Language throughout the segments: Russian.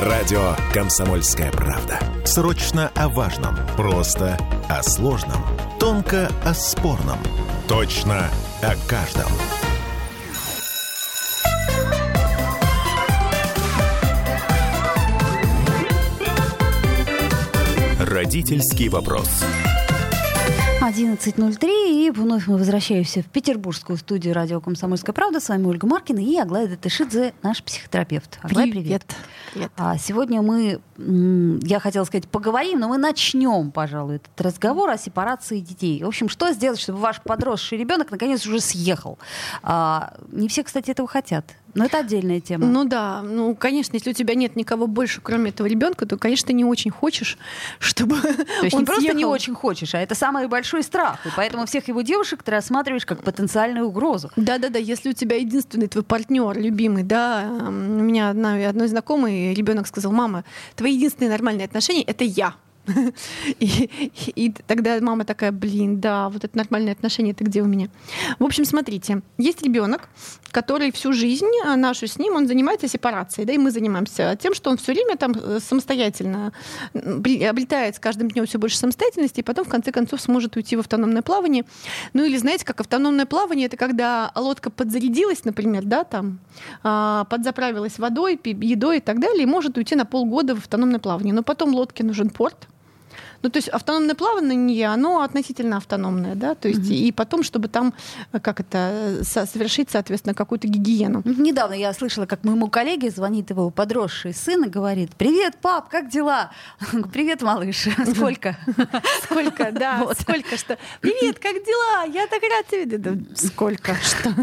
Радио «Комсомольская правда». Срочно о важном. Просто о сложном. Тонко о спорном. Точно о каждом. Родительский вопрос. 11.03, и вновь мы возвращаемся в петербургскую студию радио «Комсомольская правда». С вами Ольга Маркина и Аглая Датышидзе, наш психотерапевт. Аглая, привет. Привет. привет. А сегодня мы, я хотела сказать, поговорим, но мы начнем, пожалуй, этот разговор о сепарации детей. В общем, что сделать, чтобы ваш подросший ребенок наконец уже съехал? А, не все, кстати, этого хотят. Но это отдельная тема. Ну да, ну конечно, если у тебя нет никого больше, кроме этого ребенка, то, конечно, не очень хочешь, чтобы То есть он не просто съехал. не очень хочешь, а это самый большой страх. И поэтому всех его девушек ты рассматриваешь как потенциальную угрозу. Да-да-да, если у тебя единственный твой партнер, любимый, да, у меня одна, одной знакомый ребенок сказал, мама, твои единственные нормальные отношения — это я. И, и тогда мама такая, блин, да, вот это нормальные отношения, это где у меня? В общем, смотрите, есть ребенок, который всю жизнь а, нашу с ним, он занимается сепарацией, да, и мы занимаемся тем, что он все время там э, самостоятельно обретает с каждым днем все больше самостоятельности, и потом в конце концов сможет уйти в автономное плавание. Ну или знаете, как автономное плавание, это когда лодка подзарядилась, например, да, там, а, подзаправилась водой, едой и так далее, и может уйти на полгода в автономное плавание. Но потом лодке нужен порт, ну, то есть автономное плавание, оно относительно автономное, да, то есть и потом, чтобы там, э, как это, со- совершить, соответственно, какую-то гигиену. Недавно я слышала, как моему коллеге звонит его подросший сын и говорит, привет, пап, как дела? Привет, малыш, сколько? Сколько, да, сколько что. Привет, как дела? Я так рад тебя видеть. Сколько? Что?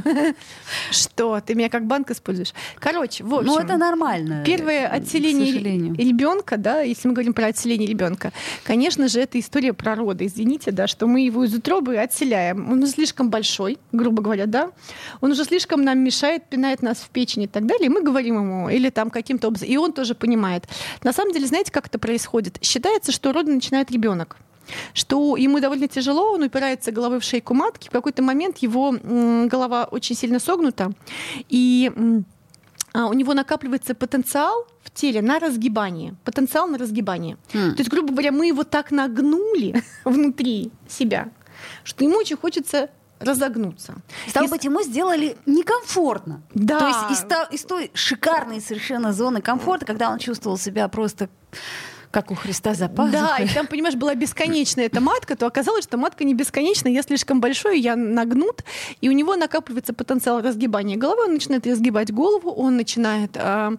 Что? Ты меня как банк используешь? Короче, в общем. Ну, это нормально. Первое отселение ребенка, да, если мы говорим про отселение ребенка, конечно же, это история про роды. Извините, да, что мы его из утробы отселяем. Он слишком большой, грубо говоря, да. Он уже слишком нам мешает, пинает нас в печень и так далее. И мы говорим ему, или там каким-то образом, и он тоже понимает. На самом деле, знаете, как это происходит? Считается, что роды начинает ребенок что ему довольно тяжело, он упирается головой в шейку матки, в какой-то момент его голова очень сильно согнута, и а, у него накапливается потенциал теле на разгибание. Потенциал на разгибание. М. То есть, грубо говоря, мы его так нагнули внутри себя, что ему очень хочется разогнуться. Стало Если- быть, ему сделали некомфортно. Да. То есть из, та- из той шикарной совершенно зоны комфорта, когда он чувствовал себя просто как у Христа за Да, пазухой. и там, понимаешь, была бесконечная эта матка, то оказалось, что матка не бесконечная, я слишком большой, я нагнут, и у него накапливается потенциал разгибания головы, он начинает разгибать голову, он начинает да-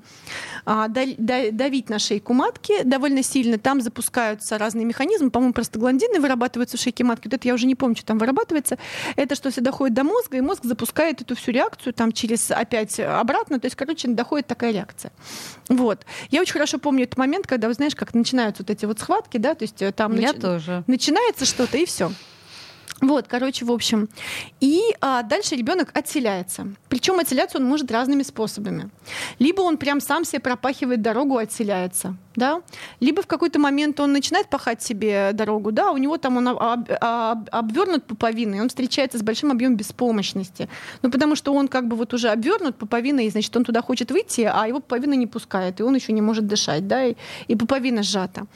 да- давить на шейку матки довольно сильно, там запускаются разные механизмы, по-моему, простагландины вырабатываются в шейке матки, вот это я уже не помню, что там вырабатывается, это что все доходит до мозга, и мозг запускает эту всю реакцию там через опять обратно, то есть, короче, доходит такая реакция. Вот. Я очень хорошо помню этот момент, когда, вы знаешь, как начинаются вот эти вот схватки, да, то есть э, там нач- тоже. начинается что-то и все. Вот, короче, в общем. И а, дальше ребенок отселяется. Причем отселяться он может разными способами. Либо он прям сам себе пропахивает дорогу, отселяется, да. Либо в какой-то момент он начинает пахать себе дорогу, да, у него там он об- об- об- обвернут пуповиной, он встречается с большим объемом беспомощности. Ну, потому что он как бы вот уже обвернут пуповиной, и, значит, он туда хочет выйти, а его пуповина не пускает, и он еще не может дышать, да, и, и пуповина сжата.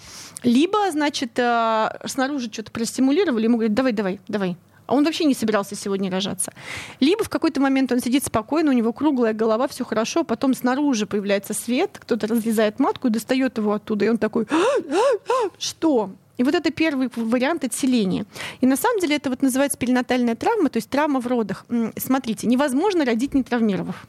Либо, значит, э, снаружи что-то простимулировали, ему говорят, давай, давай, давай. А он вообще не собирался сегодня рожаться. Либо в какой-то момент он сидит спокойно, у него круглая голова, все хорошо, потом снаружи появляется свет, кто-то разрезает матку и достает его оттуда, и он такой, «А, а, а, что? И вот это первый вариант отселения. И на самом деле это вот называется перинатальная травма, то есть травма в родах. Смотрите, невозможно родить не травмировав.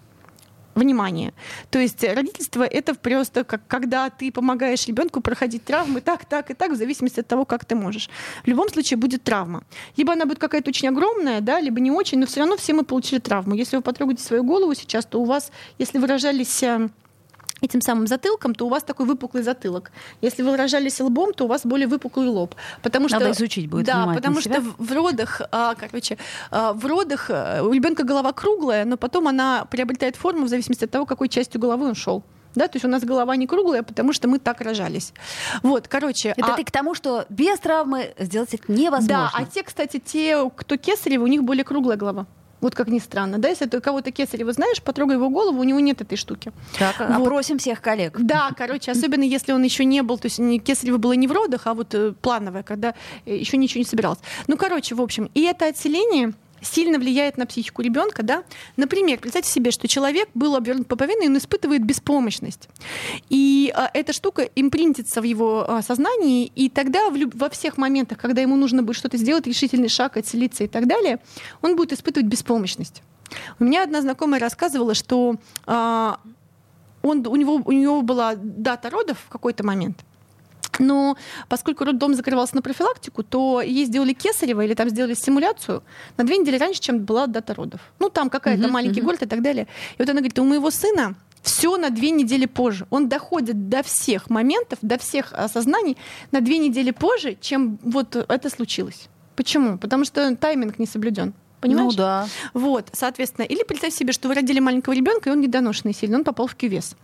Внимание. То есть родительство это просто как когда ты помогаешь ребенку проходить травмы так, так и так, в зависимости от того, как ты можешь. В любом случае будет травма. Либо она будет какая-то очень огромная, да, либо не очень, но все равно все мы получили травму. Если вы потрогаете свою голову сейчас, то у вас, если вы рожались э, этим самым затылком, то у вас такой выпуклый затылок. Если вы рожались лбом, то у вас более выпуклый лоб. Потому Надо что, изучить будет Да, потому себя. что в- родах, а, короче, а, в родах а, у ребенка голова круглая, но потом она приобретает форму в зависимости от того, какой частью головы он шел. Да, то есть у нас голова не круглая, потому что мы так рожались. Вот, короче. Это а- ты к тому, что без травмы сделать это невозможно. Да, а те, кстати, те, кто кесарево, у них более круглая голова. Вот как ни странно, да, если ты кого-то кесарево знаешь, потрогай его голову, у него нет этой штуки. Так, вот. опросим всех коллег. Да, короче, особенно если он еще не был, то есть не кесарево было не в родах, а вот э, плановое, когда э, еще ничего не собиралось. Ну, короче, в общем, и это отселение сильно влияет на психику ребенка, да. Например, представьте себе, что человек был обернут пуповиной, и он испытывает беспомощность. И а, эта штука импринтится в его а, сознании, и тогда в люб- во всех моментах, когда ему нужно будет что-то сделать, решительный шаг, отселиться и так далее, он будет испытывать беспомощность. У меня одна знакомая рассказывала, что а, он, у, него, у него была дата родов в какой-то момент, но поскольку роддом закрывался на профилактику, то ей сделали кесарево или там сделали стимуляцию на две недели раньше, чем была дата родов. Ну, там какая-то uh-huh, маленький uh-huh. город и так далее. И вот она говорит, у моего сына все на две недели позже. Он доходит до всех моментов, до всех осознаний на две недели позже, чем вот это случилось. Почему? Потому что тайминг не соблюден. Понимаешь? Ну да. Вот, соответственно, или представь себе, что вы родили маленького ребенка, и он недоношенный сильно, он попал в кювес.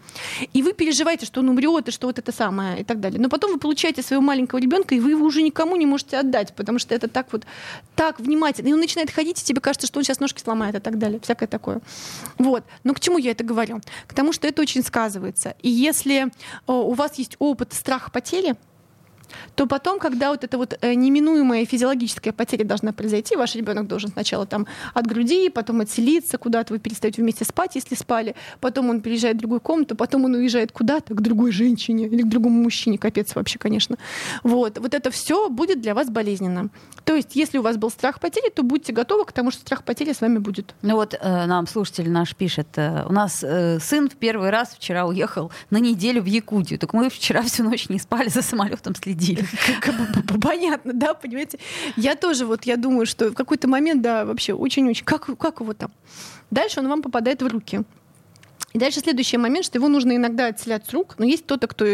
И вы переживаете, что он умрет, и что вот это самое, и так далее. Но потом вы получаете своего маленького ребенка, и вы его уже никому не можете отдать, потому что это так вот, так внимательно. И он начинает ходить, и тебе кажется, что он сейчас ножки сломает, и так далее. Всякое такое. Вот. Но к чему я это говорю? К тому, что это очень сказывается. И если у вас есть опыт страха потери, то потом, когда вот эта вот э, неминуемая физиологическая потеря должна произойти, ваш ребенок должен сначала там от груди, потом отселиться куда-то, вы перестаете вместе спать, если спали, потом он переезжает в другую комнату, потом он уезжает куда-то к другой женщине или к другому мужчине, капец вообще, конечно. Вот, вот это все будет для вас болезненно. То есть, если у вас был страх потери, то будьте готовы к тому, что страх потери с вами будет. Ну вот э, нам слушатель наш пишет, э, у нас э, сын в первый раз вчера уехал на неделю в Якутию, так мы вчера всю ночь не спали, за самолетом следили. Понятно, да, понимаете? Я тоже вот, я думаю, что в какой-то момент, да, вообще очень-очень, как, как его там? Дальше он вам попадает в руки. И дальше следующий момент, что его нужно иногда отселять с рук, но есть кто-то, кто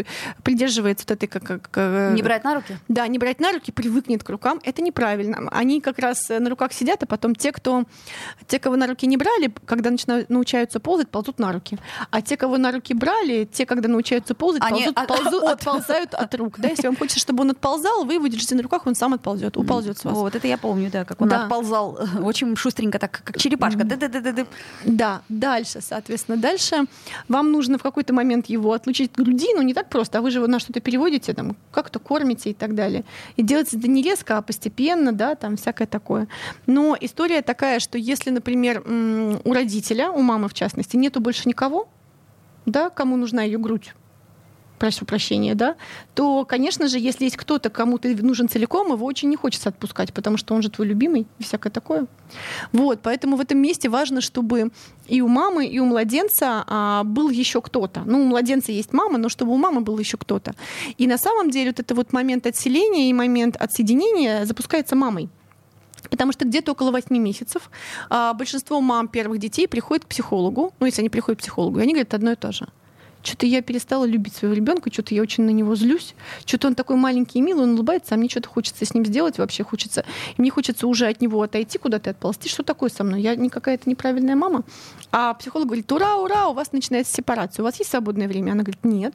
придерживается вот этой как, как... Э, не брать на руки? Да, не брать на руки, привыкнет к рукам. Это неправильно. Они как раз на руках сидят, а потом те, кто... Те, кого на руки не брали, когда начинают, научаются ползать, ползут на руки. А те, кого на руки брали, те, когда научаются ползать, Они ползут, от... ползут, отползают от рук. Да, если вам хочется, чтобы он отползал, вы его держите на руках, он сам отползет, уползет с вас. Вот, это я помню, да, как он да. отползал очень шустренько, так как черепашка. Да, дальше, соответственно, дальше дальше вам нужно в какой-то момент его отлучить от груди, но не так просто, а вы же его на что-то переводите, там, как-то кормите и так далее. И делать это не резко, а постепенно, да, там всякое такое. Но история такая, что если, например, у родителя, у мамы в частности, нету больше никого, да, кому нужна ее грудь, прошу прощения, да, то, конечно же, если есть кто-то, кому ты нужен целиком, его очень не хочется отпускать, потому что он же твой любимый и всякое такое. Вот, поэтому в этом месте важно, чтобы и у мамы, и у младенца а, был еще кто-то. Ну, у младенца есть мама, но чтобы у мамы был еще кто-то. И на самом деле вот это вот момент отселения и момент отсоединения запускается мамой. Потому что где-то около 8 месяцев а, большинство мам первых детей приходят к психологу, ну, если они приходят к психологу, и они говорят одно и то же что-то я перестала любить своего ребенка, что-то я очень на него злюсь, что-то он такой маленький и милый, он улыбается, а мне что-то хочется с ним сделать, вообще хочется, и мне хочется уже от него отойти куда-то отползти, что такое со мной, я не какая-то неправильная мама. А психолог говорит, ура, ура, у вас начинается сепарация, у вас есть свободное время? Она говорит, нет.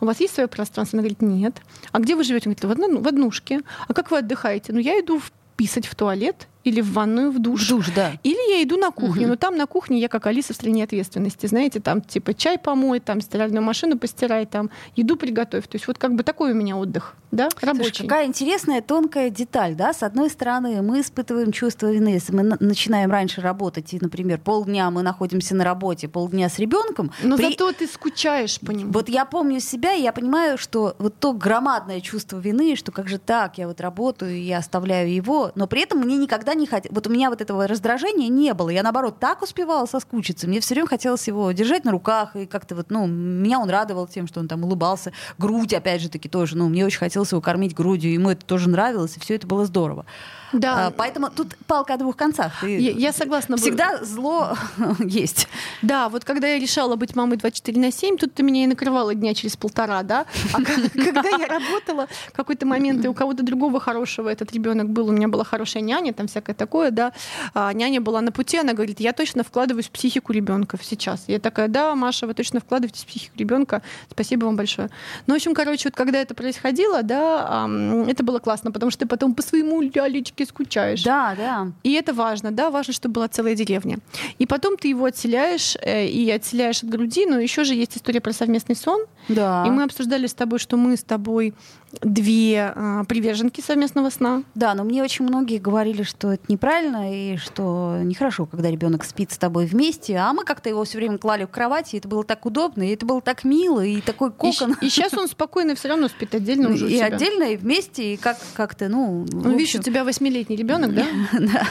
У вас есть свое пространство? Она говорит, нет. А где вы живете? Он говорит, в, в однушке. А как вы отдыхаете? Ну, я иду в писать в туалет или в ванную, в душ. В душ, да. Или я иду на кухню. Угу. Но там на кухне я как Алиса в стране ответственности. Знаете, там типа чай помой, там стиральную машину постирай, там еду приготовь. То есть вот как бы такой у меня отдых, да, рабочий. Слушай, какая интересная тонкая деталь, да? С одной стороны, мы испытываем чувство вины, если мы начинаем раньше работать, и, например, полдня мы находимся на работе, полдня с ребенком. Но при... зато ты скучаешь по нему. Вот я помню себя, и я понимаю, что вот то громадное чувство вины, что как же так, я вот работаю, я оставляю его, но при этом мне никогда не хотелось. Вот у меня вот этого раздражения не было. Я, наоборот, так успевала соскучиться. Мне все время хотелось его держать на руках. И как-то вот, ну, меня он радовал тем, что он там улыбался. Грудь, опять же таки, тоже. Ну, мне очень хотелось его кормить грудью. Ему это тоже нравилось, и все это было здорово. Да. А, поэтому тут палка о двух концах. Ты я, я согласна. Всегда зло есть. Да, вот когда я решала быть мамой 24 на 7, тут ты меня и накрывала дня через полтора, да? А когда я работала, какой-то момент, и у кого-то другого хорошего этот ребенок был, у меня была хорошая няня, там всякое всякое такое, да. А няня была на пути, она говорит, я точно вкладываюсь в психику ребенка сейчас. Я такая, да, Маша, вы точно вкладываетесь в психику ребенка, спасибо вам большое. Ну, в общем, короче, вот когда это происходило, да, это было классно, потому что ты потом по своему лялечке скучаешь. Да, да. И это важно, да, важно, чтобы была целая деревня. И потом ты его отселяешь э, и отселяешь от груди, но еще же есть история про совместный сон. Да. И мы обсуждали с тобой, что мы с тобой две э, приверженки совместного сна. Да, но мне очень многие говорили, что это неправильно и что нехорошо, когда ребенок спит с тобой вместе, а мы как-то его все время клали в кровати, и это было так удобно, и это было так мило, и такой кокон. И, и сейчас он спокойно все равно спит отдельно уже. И отдельно, и вместе, и как как-то, ну. Ну, видишь, у тебя восьмилетний ребенок, да? Да.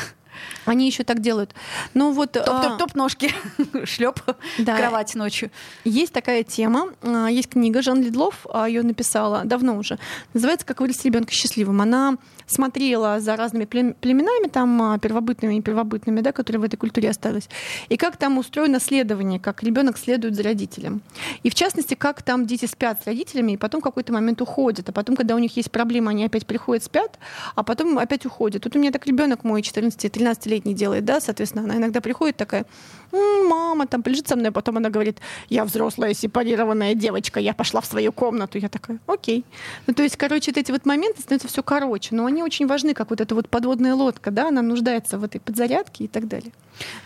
Они еще так делают. Ну вот топ-топ-топ а, ножки, шлеп да. кровать ночью. Есть такая тема, а, есть книга Жан Ледлов, а, ее написала давно уже. Называется "Как вырастить ребенка счастливым". Она смотрела за разными племенами, там первобытными и первобытными, да, которые в этой культуре остались, и как там устроено следование, как ребенок следует за родителем. И в частности, как там дети спят с родителями, и потом в какой-то момент уходят, а потом, когда у них есть проблемы, они опять приходят, спят, а потом опять уходят. Тут у меня так ребенок мой 14-13-летний делает, да, соответственно, она иногда приходит такая, мама там полежит со мной, потом она говорит, я взрослая сепарированная девочка, я пошла в свою комнату. Я такая, окей. Ну, то есть, короче, вот эти вот моменты становятся все короче, но они очень важны, как вот эта вот подводная лодка, да, она нуждается в этой подзарядке и так далее.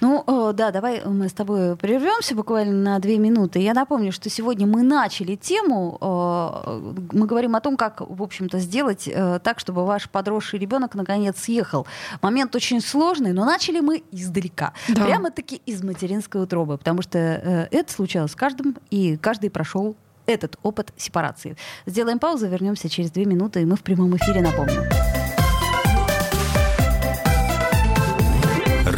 Ну, да, давай мы с тобой прервемся буквально на две минуты. Я напомню, что сегодня мы начали тему, мы говорим о том, как, в общем-то, сделать э, так, чтобы ваш подросший ребенок наконец съехал. Момент очень сложный, но начали мы издалека. Да. Прямо-таки из материнской утробы, потому что э, это случалось с каждым, и каждый прошел этот опыт сепарации. Сделаем паузу, вернемся через две минуты, и мы в прямом эфире напомним.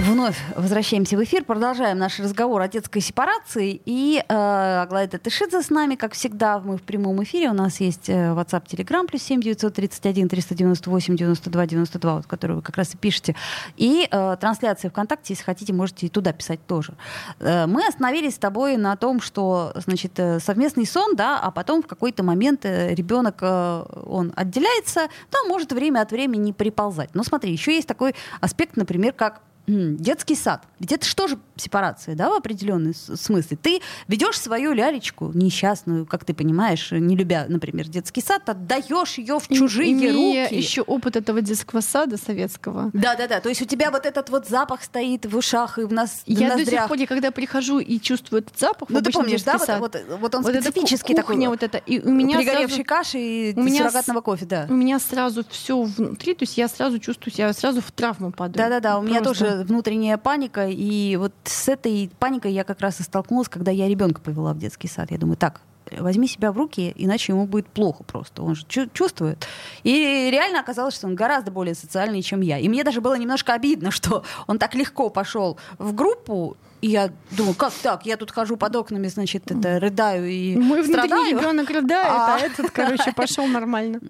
Вновь возвращаемся в эфир, продолжаем наш разговор о детской сепарации. И э, Аглая Тышидзе с нами, как всегда, мы в прямом эфире. У нас есть э, WhatsApp, Telegram, плюс 7 931 398 92 92, вот, который вы как раз и пишете. И э, трансляция ВКонтакте, если хотите, можете и туда писать тоже. Э, мы остановились с тобой на том, что, значит, э, совместный сон, да, а потом в какой-то момент э, ребенок, э, он отделяется, но может время от времени приползать. Но смотри, еще есть такой аспект, например, как детский сад. Ведь это что же сепарация, да, в определенном смысле? Ты ведешь свою лялечку несчастную, как ты понимаешь, не любя, например, детский сад, отдаешь ее в чужие Имея руки. еще опыт этого детского сада советского. Да, да, да. То есть у тебя вот этот вот запах стоит в ушах и в нас. Я в до сих пор, когда прихожу и чувствую этот запах, ну ты помнишь, да, сад, вот, вот, вот он вот специфический кухня, такой. вот это. И у меня пригоревшей сразу, каши и у меня суррогатного кофе, да. У меня сразу все внутри, то есть я сразу чувствую себя, сразу в травму падаю. Да, да, да. У меня тоже внутренняя паника и вот с этой паникой я как раз и столкнулась, когда я ребенка повела в детский сад. Я думаю, так, возьми себя в руки, иначе ему будет плохо просто. Он же чувствует. И реально оказалось, что он гораздо более социальный, чем я. И мне даже было немножко обидно, что он так легко пошел в группу, и я думаю, как так? Я тут хожу под окнами, значит, это рыдаю и Мой страдаю. ребенок рыдает, а, а этот, короче, пошел нормально.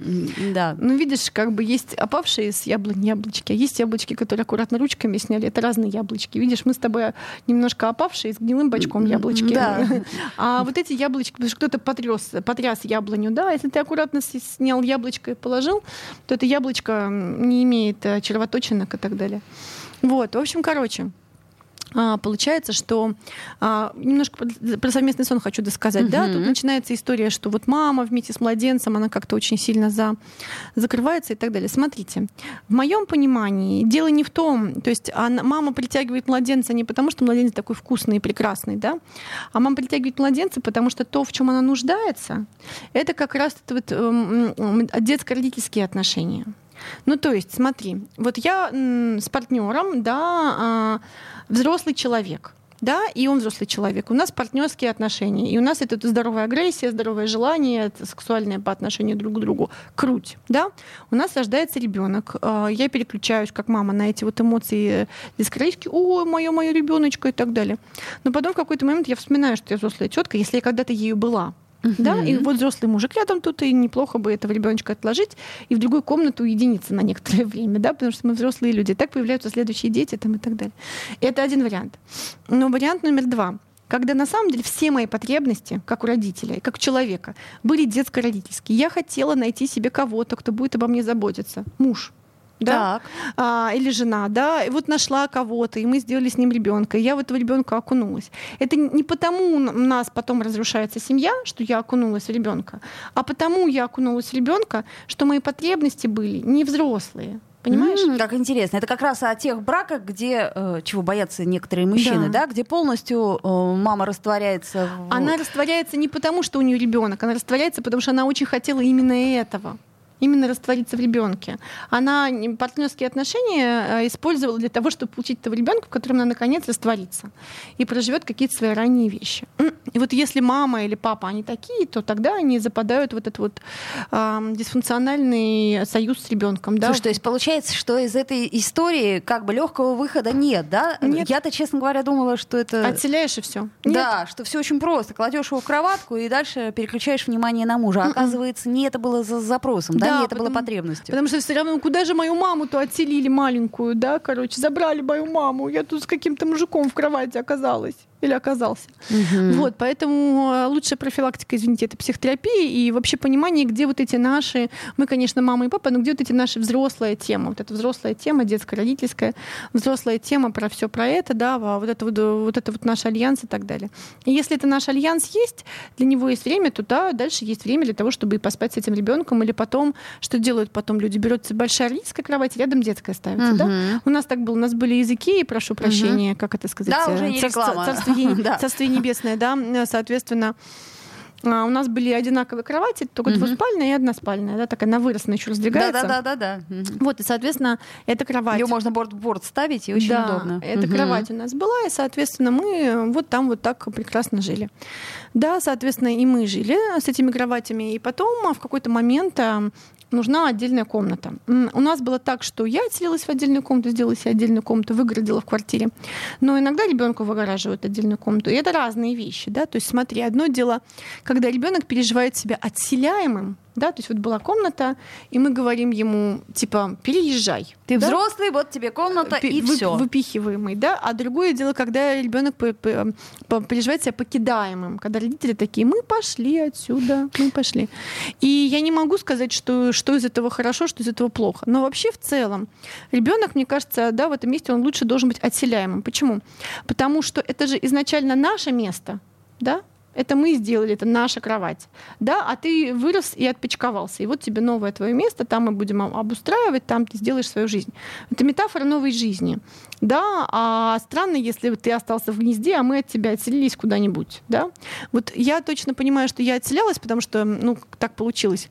Да. Ну, видишь, как бы есть опавшие с яблонь яблочки, а есть яблочки, которые аккуратно ручками сняли. Это разные яблочки. Видишь, мы с тобой немножко опавшие с гнилым бочком яблочки. Да. А вот эти яблочки, потому что кто-то потряс, потряс яблоню, да, если ты аккуратно снял яблочко и положил, то это яблочко не имеет э, червоточинок и так далее. Вот, в общем, короче, получается, что а, немножко про совместный сон хочу досказать. Uh-huh. Да, тут начинается история, что вот мама вместе с младенцем, она как-то очень сильно за, закрывается и так далее. Смотрите, в моем понимании дело не в том, то есть она, мама притягивает младенца не потому, что младенец такой вкусный и прекрасный, да, а мама притягивает младенца, потому что то, в чем она нуждается, это как раз вот, э, детско-родительские отношения. Ну, то есть, смотри, вот я с партнером, да, а, взрослый человек. да, и он взрослый человек. У нас партнерские отношения, и у нас это здоровая агрессия, здоровое желание, сексуальное по отношению друг к другу, круть, да. У нас рождается ребенок, а, я переключаюсь как мама на эти вот эмоции дискорейски, о, мое, мое ребеночка и так далее. Но потом в какой-то момент я вспоминаю, что я взрослая тетка, если я когда-то ею была, Uh-huh. Да, и вот взрослый мужик рядом тут, и неплохо бы этого ребеночка отложить и в другую комнату уединиться на некоторое время, да, потому что мы взрослые люди. Так появляются следующие дети там, и так далее. Это один вариант. Но вариант номер два когда на самом деле все мои потребности, как у родителя, как у человека, были детско-родительские. Я хотела найти себе кого-то, кто будет обо мне заботиться. Муж, да, а, или жена, да, и вот нашла кого-то, и мы сделали с ним ребенка, и я в этого ребенка окунулась. Это не потому у нас потом разрушается семья, что я окунулась в ребенка, а потому я окунулась в ребенка, что мои потребности были не взрослые. Понимаешь? Mm, как интересно. Это как раз о тех браках, где э, чего боятся некоторые мужчины, да, да где полностью э, мама растворяется. В... Она растворяется не потому, что у нее ребенок, она растворяется, потому что она очень хотела именно этого именно раствориться в ребенке. Она партнерские отношения э, использовала для того, чтобы получить того ребенка, в котором она наконец растворится и проживет какие-то свои ранние вещи. И вот если мама или папа они такие, то тогда они западают в этот вот э, дисфункциональный союз с ребенком. Да? Слушай, то есть получается, что из этой истории как бы легкого выхода нет, да? Нет. Я-то, честно говоря, думала, что это... Отселяешь и все. Да, что все очень просто. Кладешь его в кроватку и дальше переключаешь внимание на мужа. М-м. оказывается, не это было за запросом, да? Да, это потому, было потребностью. Потому что все равно, куда же мою маму-то отселили маленькую, да, короче, забрали мою маму, я тут с каким-то мужиком в кровати оказалась или оказался. Угу. Вот, поэтому э, лучшая профилактика, извините, это психотерапия и вообще понимание, где вот эти наши, мы, конечно, мама и папа, но где вот эти наши взрослая тема, вот эта взрослая тема, детская, родительская, взрослая тема про все про это, да, вот это вот, вот это вот наш альянс и так далее. И если это наш альянс есть, для него есть время, то да, дальше есть время для того, чтобы поспать с этим ребенком или потом, что делают потом люди, берется большая родительская кровать, рядом детская ставится, угу. да. У нас так было, у нас были языки, прошу прощения, угу. как это сказать, да, уже не реклама. царство, царствие, царствие небесное, да, соответственно, а, у нас были одинаковые кровати, только угу. двуспальная и односпальная, да, такая на вырос, еще раздвигается. Да, да, да, да, да. Вот, и, соответственно, эта кровать. Ее можно борт-борт ставить, и очень да, удобно. Эта угу. кровать у нас была, и, соответственно, мы вот там вот так прекрасно жили. Да, соответственно, и мы жили с этими кроватями, и потом в какой-то момент а, нужна отдельная комната. У нас было так, что я отселилась в отдельную комнату, сделала себе отдельную комнату, выгородила в квартире. Но иногда ребенку выгораживают отдельную комнату. И это разные вещи. Да? То есть смотри, одно дело, когда ребенок переживает себя отселяемым, да, то есть вот была комната, и мы говорим ему, типа, переезжай. Ты да? взрослый, вот тебе комната, Пи- и вы, все. Выпихиваемый, да. А другое дело, когда ребенок переживает себя покидаемым, когда родители такие, мы пошли отсюда, мы пошли. И я не могу сказать, что, что из этого хорошо, что из этого плохо. Но вообще в целом ребенок, мне кажется, да, в этом месте он лучше должен быть отселяемым. Почему? Потому что это же изначально наше место, да, это мы сделали, это наша кровать. Да, а ты вырос и отпочковался. И вот тебе новое твое место, там мы будем обустраивать, там ты сделаешь свою жизнь. Это метафора новой жизни. Да, а странно, если ты остался в гнезде, а мы от тебя отселились куда-нибудь. Да? Вот я точно понимаю, что я отселялась, потому что ну, так получилось.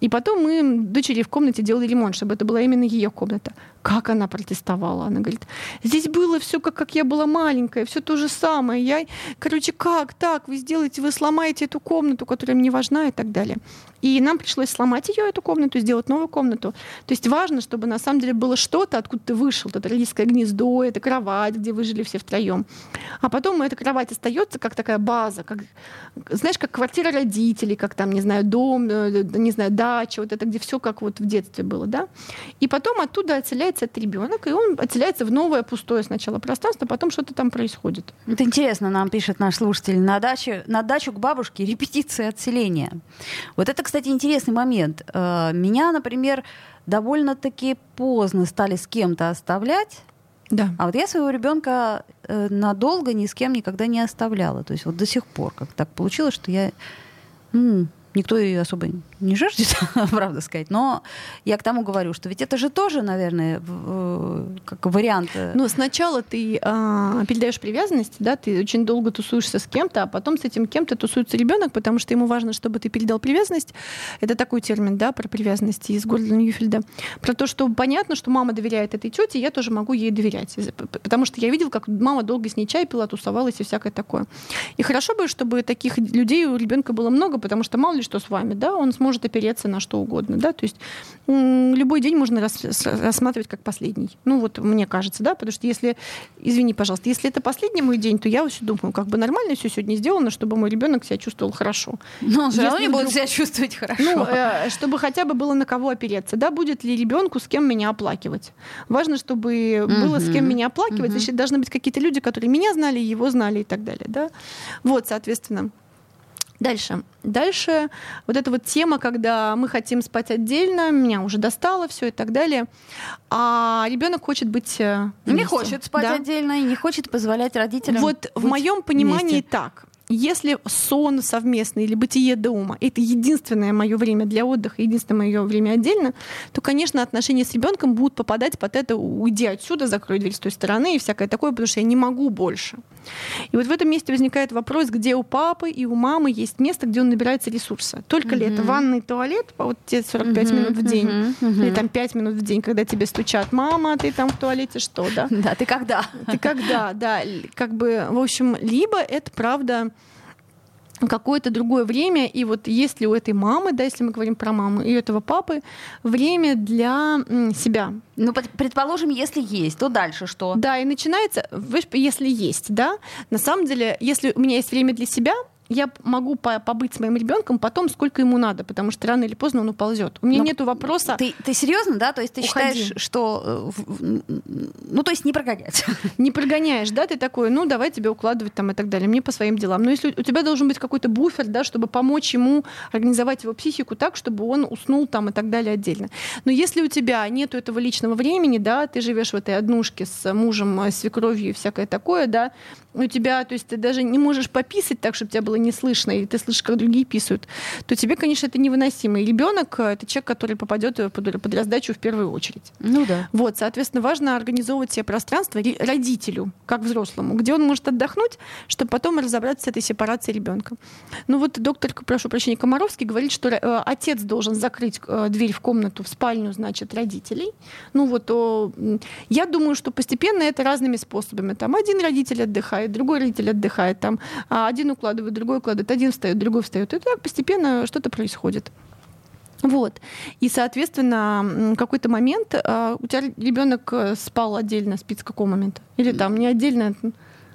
И потом мы дочери в комнате делали ремонт, чтобы это была именно ее комната. Как она протестовала? Она говорит, здесь было все как, как я была маленькая, все то же самое. Я, короче, как так? Вы сделаете, вы сломаете эту комнату, которая мне важна и так далее. И нам пришлось сломать ее, эту комнату, сделать новую комнату. То есть важно, чтобы на самом деле было что-то, откуда ты вышел. Это родительское гнездо, это кровать, где вы жили все втроем. А потом эта кровать остается как такая база, как, знаешь, как квартира родителей, как там, не знаю, дом, э, не знаю, дача, вот это, где все как вот в детстве было, да. И потом оттуда отселяется этот ребенок, и он отселяется в новое пустое сначала пространство, потом что-то там происходит. Это интересно, нам пишет наш слушатель, на, даче, на дачу к бабушке репетиция отселения. Вот это, кстати, интересный момент. Э, меня, например, довольно-таки поздно стали с кем-то оставлять. Да. А вот я своего ребенка э, надолго ни с кем никогда не оставляла. То есть вот до сих пор как так получилось, что я ну, никто и особо не жаждет, правда сказать. Но я к тому говорю, что ведь это же тоже, наверное, как вариант. Э, ну, сначала ты э, передаешь привязанность, да, ты очень долго тусуешься с кем-то, а потом с этим кем-то тусуется ребенок, потому что ему важно, чтобы ты передал привязанность. Это такой термин, да, про привязанность из города Ньюфельда. Про то, что понятно, что мама доверяет этой тете, я тоже могу ей доверять. Потому что я видел, как мама долго с ней чай пила, тусовалась и всякое такое. И хорошо бы, чтобы таких людей у ребенка было много, потому что мало ли что с вами, да, он сможет опереться на что угодно, да, то есть любой день можно рассматривать как последний. Ну вот мне кажется, да, потому что если, извини, пожалуйста, если это последний мой день, то я все думаю, как бы нормально все сегодня сделано, чтобы мой ребенок себя чувствовал хорошо. Но он все равно не будет себя чувствовать хорошо. Ну, э, чтобы хотя бы было на кого опереться, да, будет ли ребенку с кем меня оплакивать. Важно, чтобы было с кем меня оплакивать, угу. значит, должны быть какие-то люди, которые меня знали, его знали и так далее, да. Вот, соответственно. Дальше. Дальше вот эта вот тема, когда мы хотим спать отдельно, меня уже достало все и так далее, а ребенок хочет быть э, вместе. не хочет спать да? отдельно и не хочет позволять родителям. Вот в моем понимании вместе. так если сон совместный или бытие дома это единственное мое время для отдыха, единственное мое время отдельно, то, конечно, отношения с ребенком будут попадать под это уйди отсюда, закрой дверь с той стороны и всякое такое, потому что я не могу больше. И вот в этом месте возникает вопрос, где у папы и у мамы есть место, где он набирается ресурса. Только mm-hmm. ли это ванный туалет, вот те 45 mm-hmm. минут в день, mm-hmm. или там 5 минут в день, когда тебе стучат, мама, ты там в туалете что, да? Да, ты когда? Ты когда, да. Как бы, в общем, либо это правда какое-то другое время, и вот есть ли у этой мамы, да, если мы говорим про маму, и у этого папы время для себя. Ну, предположим, если есть, то дальше что? Да, и начинается, если есть, да, на самом деле, если у меня есть время для себя, я могу побыть с моим ребенком потом, сколько ему надо, потому что рано или поздно он уползет. У меня Но нету вопроса. Ты, ты серьезно, да? То есть ты уходи. считаешь, что э, ну то есть не прогонять? Не прогоняешь, да? Ты такой, ну давай тебе укладывать там и так далее. Мне по своим делам. Но если у тебя должен быть какой-то буфер, да, чтобы помочь ему организовать его психику так, чтобы он уснул там и так далее отдельно. Но если у тебя нету этого личного времени, да, ты живешь в этой однушке с мужем, э, свекровью и всякое такое, да, у тебя, то есть ты даже не можешь пописать так, чтобы тебя было не слышно, и ты слышишь, как другие писают, то тебе, конечно, это невыносимо. И ребенок э, это человек, который попадет под, под раздачу в первую очередь. Ну да. Вот, соответственно, важно организовывать себе пространство родителю, как взрослому, где он может отдохнуть, чтобы потом разобраться с этой сепарацией ребенка. Ну вот доктор, прошу прощения, Комаровский говорит, что э, отец должен закрыть э, дверь в комнату, в спальню, значит, родителей. Ну вот, я думаю, что постепенно это разными способами. Там один родитель отдыхает, отдыхает, другой родитель отдыхает, там, а один укладывает, другой укладывает, один встает, другой встает. И так постепенно что-то происходит. Вот. И, соответственно, какой-то момент а, у тебя ребенок э, спал отдельно, спит с какого момента? Или там не отдельно,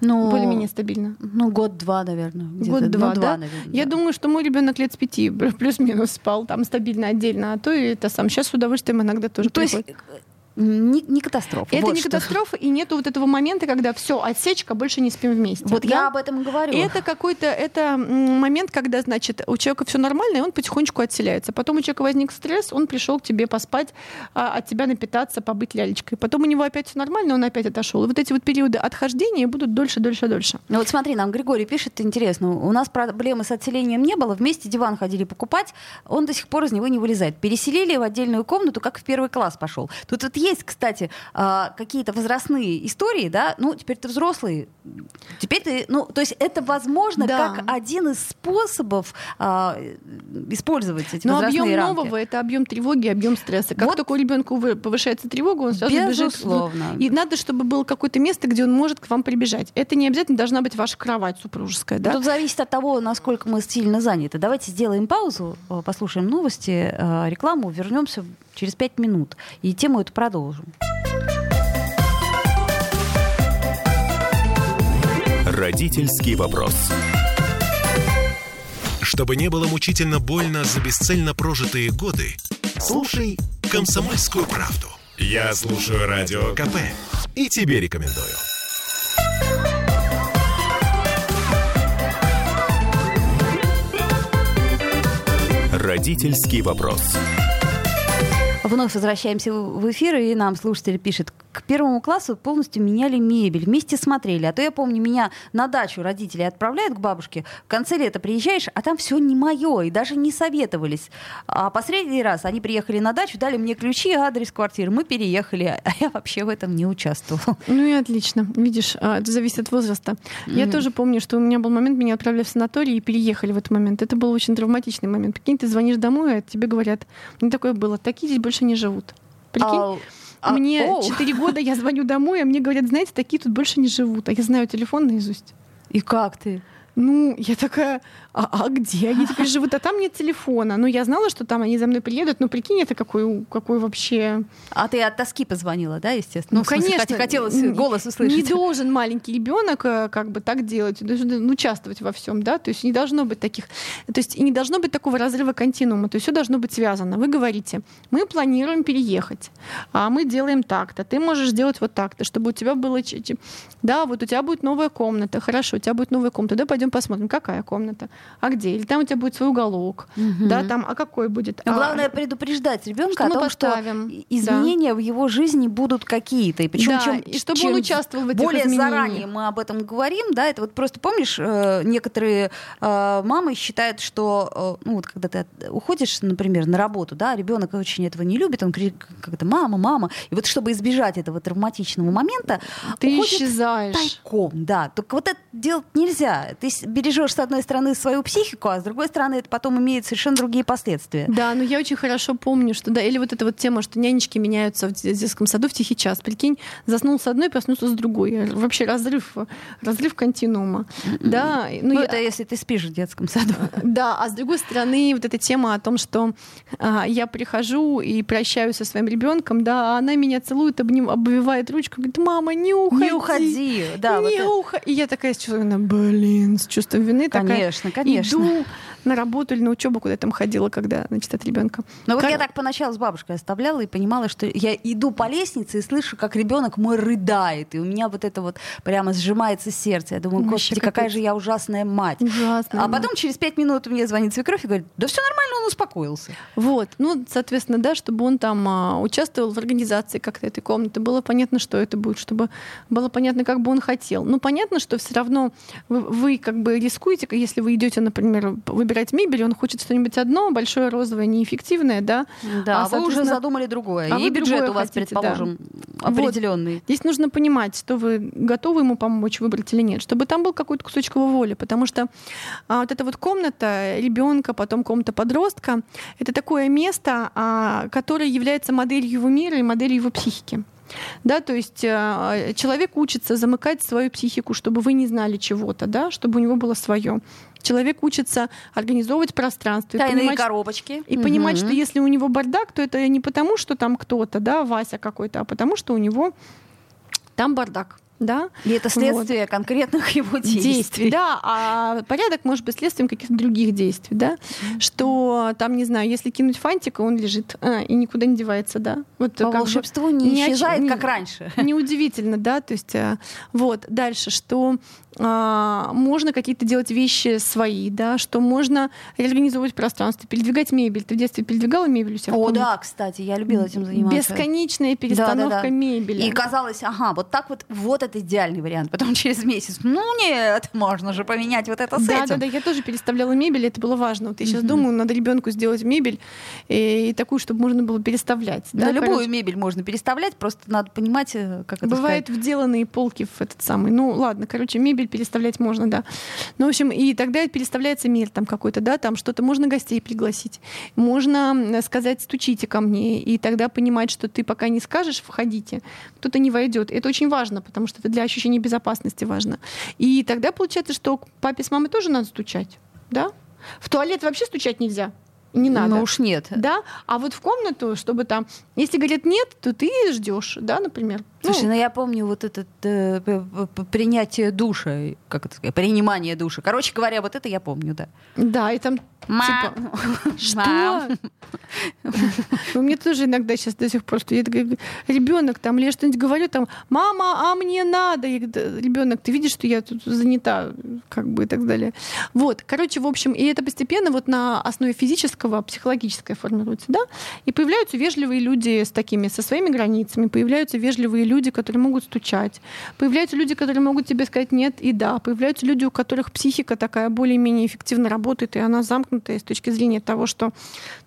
ну, более-менее стабильно. Ну, год-два, наверное. Год-два, ну, да? наверное, Я да. думаю, что мой ребенок лет с пяти плюс-минус спал там стабильно отдельно, а то и это сам. Сейчас с удовольствием иногда тоже То приходит. есть не, не катастрофа. Это вот не что. катастрофа, и нету вот этого момента, когда все, отсечка, больше не спим вместе. Вот да? я об этом и говорю. Это какой-то это момент, когда, значит, у человека все нормально, и он потихонечку отселяется. Потом у человека возник стресс, он пришел к тебе поспать, а, от тебя напитаться, побыть лялечкой. Потом у него опять все нормально, он опять отошел. И вот эти вот периоды отхождения будут дольше, дольше, дольше. Ну вот смотри, нам Григорий пишет, интересно, у нас проблемы с отселением не было, вместе диван ходили покупать, он до сих пор из него не вылезает. Переселили в отдельную комнату, как в первый класс пошел. Тут вот есть, кстати, а, какие-то возрастные истории, да, ну, теперь ты взрослый, теперь ты, ну, то есть это возможно да. как один из способов а, использовать эти Но объем рамки. нового это объем тревоги, объем стресса. Как вот только у ребенка повышается тревога, он сразу Безусловно. бежит. И надо, чтобы было какое-то место, где он может к вам прибежать. Это не обязательно должна быть ваша кровать супружеская, да? Тут зависит от того, насколько мы сильно заняты. Давайте сделаем паузу, послушаем новости, а, рекламу, вернемся через пять минут и тему эту продолжим. Родительский вопрос. Чтобы не было мучительно больно за бесцельно прожитые годы, слушай «Комсомольскую правду». Я слушаю Радио КП и тебе рекомендую. Родительский вопрос. Вновь возвращаемся в эфир, и нам слушатель пишет, к первому классу полностью меняли мебель, вместе смотрели. А то я помню, меня на дачу родители отправляют к бабушке, в конце лета приезжаешь, а там все не мое, и даже не советовались. А последний раз они приехали на дачу, дали мне ключи, адрес квартиры, мы переехали, а я вообще в этом не участвовала. Ну и отлично. Видишь, а, это зависит от возраста. Mm-hmm. Я тоже помню, что у меня был момент, меня отправили в санаторий и переехали в этот момент. Это был очень травматичный момент. Прикинь, ты звонишь домой, а тебе говорят, мне такое было, такие здесь больше не живут. Прикинь? А, а, мне четыре года, я звоню домой, а мне говорят, знаете, такие тут больше не живут. А я знаю телефон наизусть. И как ты? Ну, я такая, а, а где они теперь живут? А там нет телефона. Ну, я знала, что там они за мной приедут, но прикинь, это какой, какой вообще... А ты от тоски позвонила, да, естественно? Ну, ну смысле, конечно. Хотелось голос услышать. Не должен маленький ребенок э, как бы так делать, должен участвовать во всем, да, то есть не должно быть таких, то есть не должно быть такого разрыва континуума, то есть все должно быть связано. Вы говорите, мы планируем переехать, а мы делаем так-то, ты можешь сделать вот так-то, чтобы у тебя было, да, вот у тебя будет новая комната, хорошо, у тебя будет новая комната, да, пойдем посмотрим, какая комната а где? Или там у тебя будет свой уголок, угу. да, там, а какой будет? Но а, главное предупреждать ребенка о том, поставим. что изменения да. в его жизни будут какие-то. И причем да, чем, и чтобы чем он участвовал в этих более изменениях. заранее мы об этом говорим, да, это вот просто помнишь, э, некоторые э, мамы считают, что, э, ну вот когда ты уходишь, например, на работу, да, ребенок очень этого не любит, он кричит как-то мама, мама, и вот чтобы избежать этого травматичного момента, ты исчезаешь тайком, да, только вот это делать нельзя. Ты бережешь с одной стороны свою психику, а с другой стороны это потом имеет совершенно другие последствия. Да, но я очень хорошо помню, что да, или вот эта вот тема, что нянечки меняются в детском саду в тихий час. Прикинь, заснул с одной, проснулся с другой. Вообще разрыв, разрыв континуума. М-м. Да, ну, ну я... это если ты спишь в детском саду. Да, а с другой стороны вот эта тема о том, что а, я прихожу и прощаюсь со своим ребенком, да, а она меня целует, обним, обвивает ручку, говорит, мама, не уходи. Не уходи, да. Не вот уходи. Это... И я такая с чувством, блин, с чувством вины. Конечно, такая, конечно. Иду, на работу или на учебу, куда я там ходила, когда, значит, от ребенка. Ну вот я так поначалу с бабушкой оставляла и понимала, что я иду по лестнице и слышу, как ребенок мой рыдает, и у меня вот это вот прямо сжимается сердце. Я думаю, господи, какая же я ужасная мать. Ужасная. А потом через пять минут мне звонит свекровь и говорит, да все нормально, он успокоился. Вот, ну, соответственно, да, чтобы он там а, участвовал в организации как-то этой комнаты, было понятно, что это будет, чтобы было понятно, как бы он хотел. Ну, понятно, что все равно вы, вы как бы рискуете, если вы идете, например, выбирать мебель, он хочет что-нибудь одно, большое, розовое, неэффективное, да? Да, а вы уже задумали другое. А и бюджет у вас, хотите, предположим, да. определенный. Вот. Здесь нужно понимать, что вы готовы ему помочь выбрать или нет, чтобы там был какой-то кусочек его воли, потому что а, вот эта вот комната ребенка, потом комната подростка, это такое место, а, которое является моделью его мира и моделью его психики. Да, то есть э, человек учится замыкать свою психику, чтобы вы не знали чего-то, да, чтобы у него было свое. Человек учится организовывать пространство. Тайные и понимать, коробочки. И угу. понимать, что если у него бардак, то это не потому, что там кто-то, да, Вася какой-то, а потому что у него там бардак да. И это следствие вот. конкретных его действий. действий. Да, а порядок может быть следствием каких-то других действий, да. Mm-hmm. Что там, не знаю, если кинуть фантика, он лежит а, и никуда не девается, да. Вот По волшебству не исчезает, не, как раньше. Неудивительно, да, то есть а, вот. Дальше, что а, можно какие-то делать вещи свои, да, что можно реорганизовывать пространство, передвигать мебель. Ты в детстве передвигала мебель у себя? О, да, кстати, я любила этим заниматься. Бесконечная перестановка да, да, да. мебели. И казалось, ага, вот так вот, вот это идеальный вариант. Потом через месяц, ну нет, можно же поменять вот это с да, этим. Да, да, я тоже переставляла мебель, это было важно. Вот я сейчас mm-hmm. думаю, надо ребенку сделать мебель и, и такую, чтобы можно было переставлять. Да, да любую мебель можно переставлять, просто надо понимать, э, как это Бывают сказать. вделанные полки в этот самый. Ну ладно, короче, мебель мебель переставлять можно, да. Ну, в общем, и тогда переставляется мир там какой-то, да, там что-то можно гостей пригласить. Можно сказать, стучите ко мне, и тогда понимать, что ты пока не скажешь, входите, кто-то не войдет. Это очень важно, потому что это для ощущения безопасности важно. И тогда получается, что папе с мамой тоже надо стучать, да? В туалет вообще стучать нельзя не надо. Ну уж нет. Да, а вот в комнату, чтобы там, если говорят нет, то ты ждешь, да, например. Слушай, ну, ну я помню вот это э, принятие душа, как это сказать, принимание душа. Короче говоря, вот это я помню, да. Да, и там Мам. типа что? Ну, мне тоже иногда сейчас до сих пор, что я такая, ребенок там, или я что-нибудь говорю, там, мама, а мне надо. Ребенок, ты видишь, что я тут занята, как бы и так далее. Вот, короче, в общем, и это постепенно вот на основе физического, психологическое формируется, да, и появляются вежливые люди с такими, со своими границами, появляются вежливые люди, которые могут стучать. Появляются люди, которые могут тебе сказать нет и да. Появляются люди, у которых психика такая более-менее эффективно работает, и она замкнутая с точки зрения того, что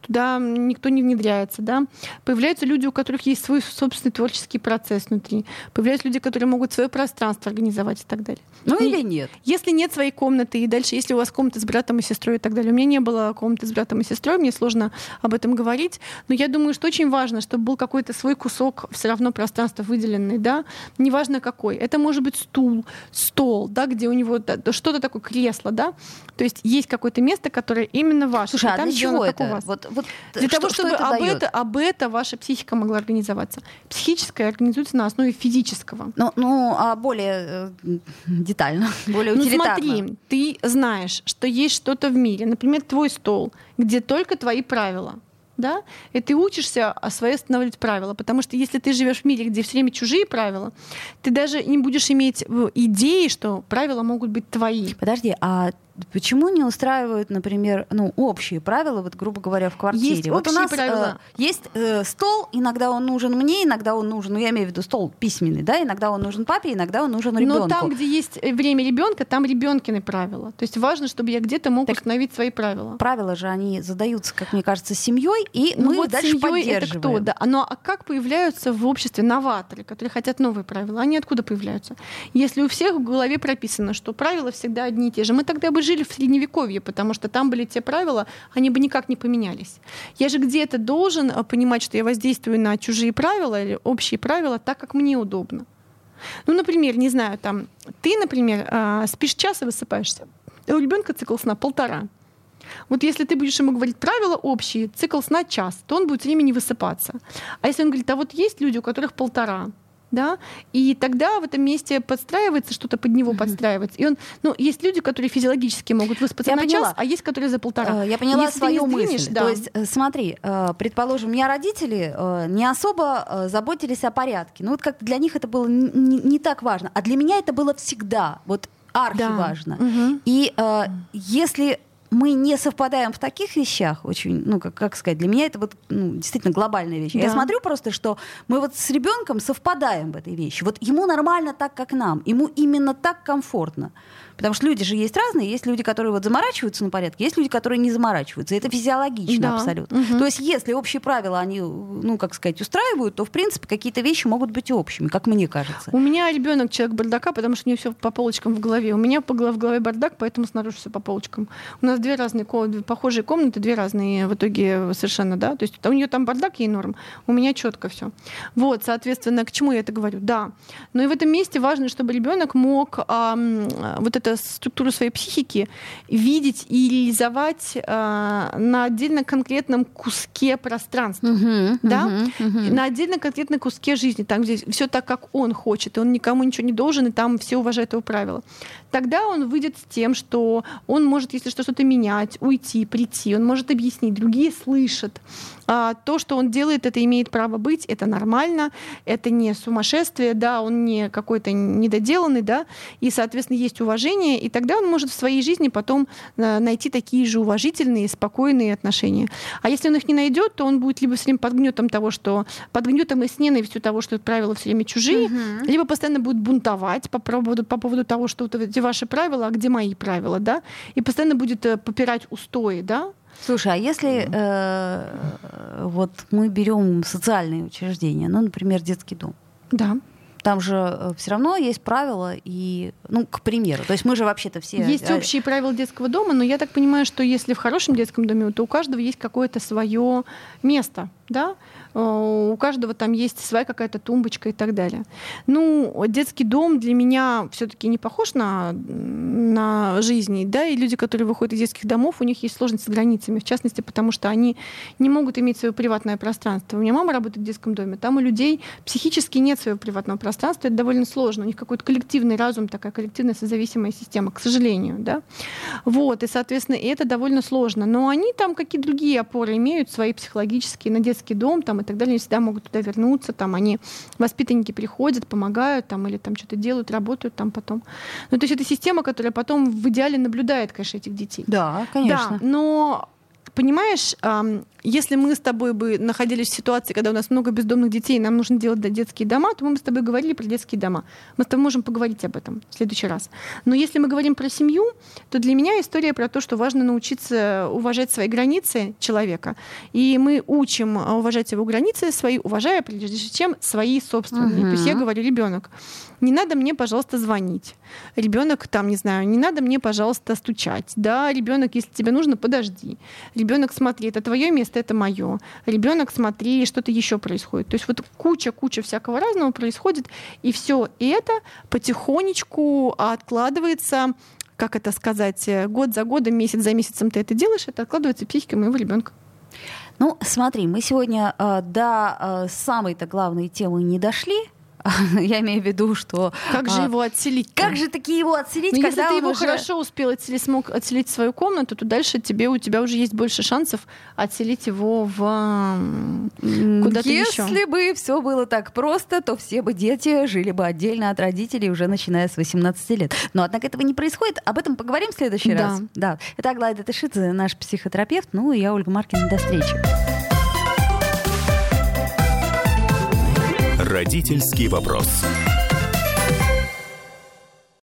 туда никто не внедряется. Да? Появляются люди, у которых есть свой собственный творческий процесс внутри. Появляются люди, которые могут свое пространство организовать и так далее. Ну И или нет? Если нет своей комнаты, и дальше, если у вас комната с братом и сестрой и так далее. У меня не было комнаты с братом и сестрой, мне сложно об этом говорить. Но я думаю, что очень важно, чтобы был какой-то свой кусок все равно пространства выделенный, да, неважно какой. Это может быть стул, стол, да, где у него да, что-то такое, кресло, да. То есть есть какое-то место, которое именно ваше. Слушай, а там для чего как у это? вас. Вот, вот Для что- того, что чтобы это об, это, об это ваша психика могла организоваться. Психическая организуется на основе физического. Ну, ну, а более э, детально, более Ну утилитарно. смотри, ты знаешь, что есть что-то в мире, например, твой стол, где только твои правила. Да? И ты учишься а, свои устанавливать правила. Потому что если ты живешь в мире, где все время чужие правила, ты даже не будешь иметь идеи, что правила могут быть твои. Подожди, а почему не устраивают, например, ну, общие правила, вот, грубо говоря, в квартире? Есть вот у нас правила. э, есть э, стол, иногда он нужен мне, иногда он нужен, ну, я имею в виду стол письменный, да, иногда он нужен папе, иногда он нужен ребенку. Но там, где есть э, время ребенка, там ребенкины правила. То есть важно, чтобы я где-то мог Так- установить свои правила. Правила же, они задаются, как мне кажется, семьей, и Ну мы вот дальше семьей это поддерживаем. кто? Да. Но а как появляются в обществе новаторы, которые хотят новые правила? Они откуда появляются? Если у всех в голове прописано, что правила всегда одни и те же, мы тогда бы жили в средневековье, потому что там были те правила, они бы никак не поменялись. Я же где-то должен а, понимать, что я воздействую на чужие правила или общие правила так, как мне удобно. Ну, например, не знаю, там, ты, например, а, спишь час и высыпаешься. У ребенка цикл сна полтора. Вот если ты будешь ему говорить правила общие, цикл сна час, то он будет время не высыпаться. А если он говорит, а вот есть люди, у которых полтора, да, и тогда в этом месте подстраивается что-то под него подстраивается. И он, ну, есть люди, которые физиологически могут выспаться Я на поняла. час, а есть, которые за полтора. Э, Я поняла Если свою сдвинешь, мысль. да. То есть, э, смотри, э, предположим, у меня родители не особо заботились о порядке. Ну вот как для них это было не, не так важно. А для меня это было всегда вот архи Да. важно. Мгм. И э, если мы не совпадаем в таких вещах, очень, ну, как, как сказать, для меня это вот ну, действительно глобальная вещь. Я Да. смотрю просто, что мы вот с ребенком совпадаем в этой вещи. Вот ему нормально так, как нам. Ему именно так комфортно. Потому что люди же есть разные. Есть люди, которые вот заморачиваются на порядке, есть люди, которые не заморачиваются. Это физиологично Да. абсолютно. Мгм. То есть если общие правила, они, ну, как сказать, устраивают, то, в принципе, какие-то вещи могут быть общими, как мне кажется. У меня ребенок человек бардака, потому что у него все по полочкам в голове. У меня по в голове бардак, поэтому снаружи все по полочкам. У нас две разные две похожие комнаты, две разные в итоге совершенно, да. То есть у нее там бардак ей норм, у меня четко все. Вот, соответственно, к чему я это говорю? Да. Но и в этом месте важно, чтобы ребенок мог ам, вот эту структуру своей психики видеть и реализовать а, на отдельно конкретном куске пространства да? на отдельно конкретно куске жизни, там где все так, как он хочет, и он никому ничего не должен, и там все уважают его правила. Тогда он выйдет с тем, что он может, если что, что-то менять, уйти, прийти, он может объяснить, другие слышат. А, то, что он делает, это имеет право быть, это нормально, это не сумасшествие, да, он не какой-то недоделанный, да, и, соответственно, есть уважение, и тогда он может в своей жизни потом э, найти такие же уважительные, спокойные отношения. А если он их не найдет, то он будет либо все время под гнетом того, что под гнетом и с ненавистью того, что правила все время чужие, либо постоянно будет бунтовать по поводу, по поводу того, что вот эти ваши правила, а где мои правила, да, и постоянно будет э, попирать устои, да, Слушай, а если э, вот мы берем социальные учреждения, ну, например, детский дом, да. там же все равно есть правила и, ну, к примеру, то есть мы же вообще-то все... Есть э, общие правила детского дома, но я так понимаю, что если в хорошем детском доме, то у каждого есть какое-то свое место, да? Э, У каждого там есть своя какая-то тумбочка и так далее. Ну, детский дом для меня все-таки не похож на, на жизнь, да, и люди, которые выходят из детских домов, у них есть сложности с границами, в частности, потому что они не могут иметь свое приватное пространство. У меня мама работает в детском доме, там у людей психически нет своего приватного пространства, это довольно сложно, у них какой-то коллективный разум, такая коллективная созависимая система, к сожалению, да. Вот, и, соответственно, это довольно сложно. Но они там какие-то другие опоры имеют, свои психологические, на детский дом там и так далее, они всегда могут туда вернуться, там они, воспитанники приходят, помогают там или там что-то делают, работают там потом. Ну, то есть это система, которая потом в идеале наблюдает, конечно, этих детей. Да, конечно. Да, но понимаешь, если мы с тобой бы находились в ситуации, когда у нас много бездомных детей, и нам нужно делать детские дома, то мы бы с тобой говорили про детские дома. Мы с тобой можем поговорить об этом в следующий раз. Но если мы говорим про семью, то для меня история про то, что важно научиться уважать свои границы человека. И мы учим уважать его границы свои, уважая прежде чем свои собственные. Угу. То есть я говорю, ребенок, не надо мне, пожалуйста, звонить. Ребенок там, не знаю, не надо мне, пожалуйста, стучать. Да, ребенок, если тебе нужно, подожди. Ребенок, смотри, это твое место, это мое. Ребенок, смотри, что-то еще происходит. То есть вот куча-куча всякого разного происходит, и все это потихонечку откладывается как это сказать, год за годом, месяц за месяцем ты это делаешь, это откладывается в психике моего ребенка. Ну, смотри, мы сегодня э, до э, самой-то главной темы не дошли, Я имею в виду, что... Как же а, его отселить? Как же таки его отселить, ну, когда если ты его уже... хорошо успел отселить, смог отселить в свою комнату, то дальше тебе, у тебя уже есть больше шансов отселить его в куда-то еще. Если бы все было так просто, то все бы дети жили бы отдельно от родителей уже начиная с 18 лет. Но, однако, этого не происходит. Об этом поговорим в следующий да. раз. Да. Это Аглая Тышидзе, наш психотерапевт. Ну и я, Ольга Маркина. До встречи. Родительский вопрос.